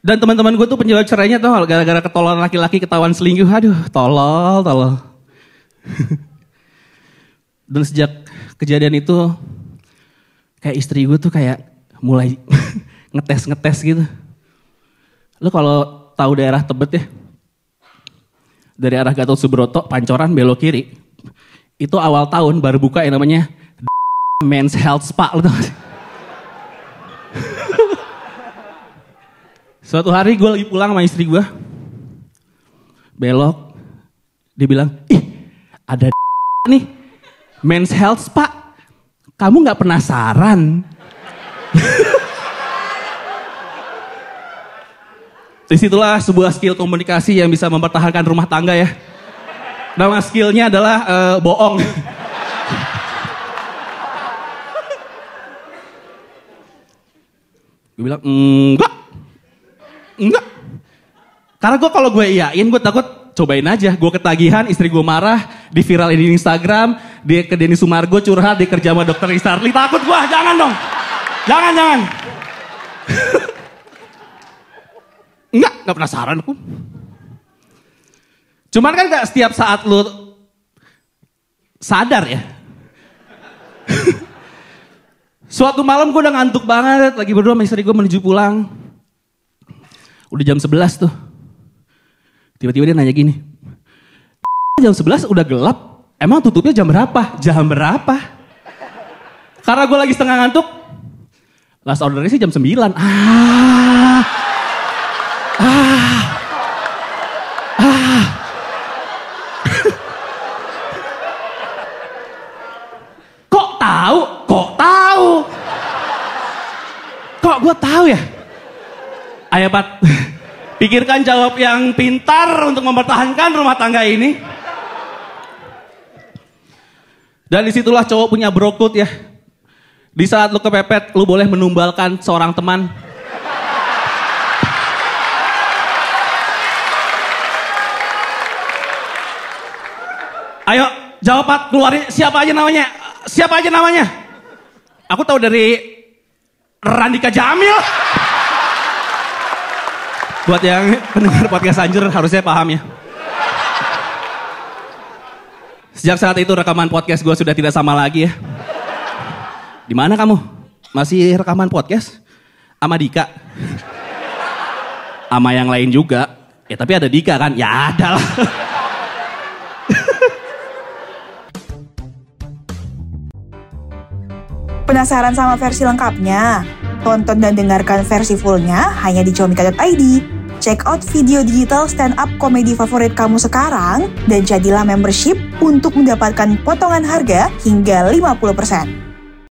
Dan teman-teman gue tuh penjawab cerainya tuh gara-gara ketololan laki-laki ketahuan selingkuh. Aduh, tolol, tolol. Dan sejak kejadian itu kayak istri gue tuh kayak mulai ngetes-ngetes gitu. Lo kalau tahu daerah Tebet ya, dari arah Gatot Subroto, Pancoran, belok kiri. Itu awal tahun baru buka yang namanya Men's Health Spa. Lo tau gak sih? Suatu hari gue lagi pulang sama istri gue. Belok. Dia bilang, ih ada nih. Men's Health Spa. Kamu gak penasaran? Di situlah sebuah skill komunikasi yang bisa mempertahankan rumah tangga ya. Nama skillnya adalah uh, bohong. gue bilang, enggak. Enggak. Karena gue kalau gue iyain, gue takut cobain aja. Gue ketagihan, istri gue marah, di viral di Instagram, dia ke Denny Sumargo curhat, dia kerja sama dokter Istarli. Takut gue, jangan dong. Jangan, jangan. Enggak, enggak penasaran aku. Cuman kan gak setiap saat lu sadar ya. Suatu malam gue udah ngantuk banget, lagi berdua sama istri gue menuju pulang. Udah jam 11 tuh. Tiba-tiba dia nanya gini. Jam 11 udah gelap, emang tutupnya jam berapa? Jam berapa? Karena gue lagi setengah ngantuk. Last ordernya sih jam 9. Ah. Ah. Ah. Kok tahu? Kok tahu? Kok gue tahu ya? Ayo Pat, pikirkan jawab yang pintar untuk mempertahankan rumah tangga ini. Dan di situlah cowok punya brokut ya. Di saat lu kepepet, lu boleh menumbalkan seorang teman. Ayo, jawab Pat, keluarin siapa aja namanya? Siapa aja namanya? Aku tahu dari Randika Jamil. Buat yang pendengar podcast Anjur harusnya paham ya. Sejak saat itu rekaman podcast gue sudah tidak sama lagi ya. Di mana kamu? Masih rekaman podcast? Sama Dika? Sama yang lain juga. Ya tapi ada Dika kan? Ya ada lah. Penasaran sama versi lengkapnya? Tonton dan dengarkan versi fullnya hanya di comika.id. Check out video digital stand-up komedi favorit kamu sekarang dan jadilah membership untuk mendapatkan potongan harga hingga 50%.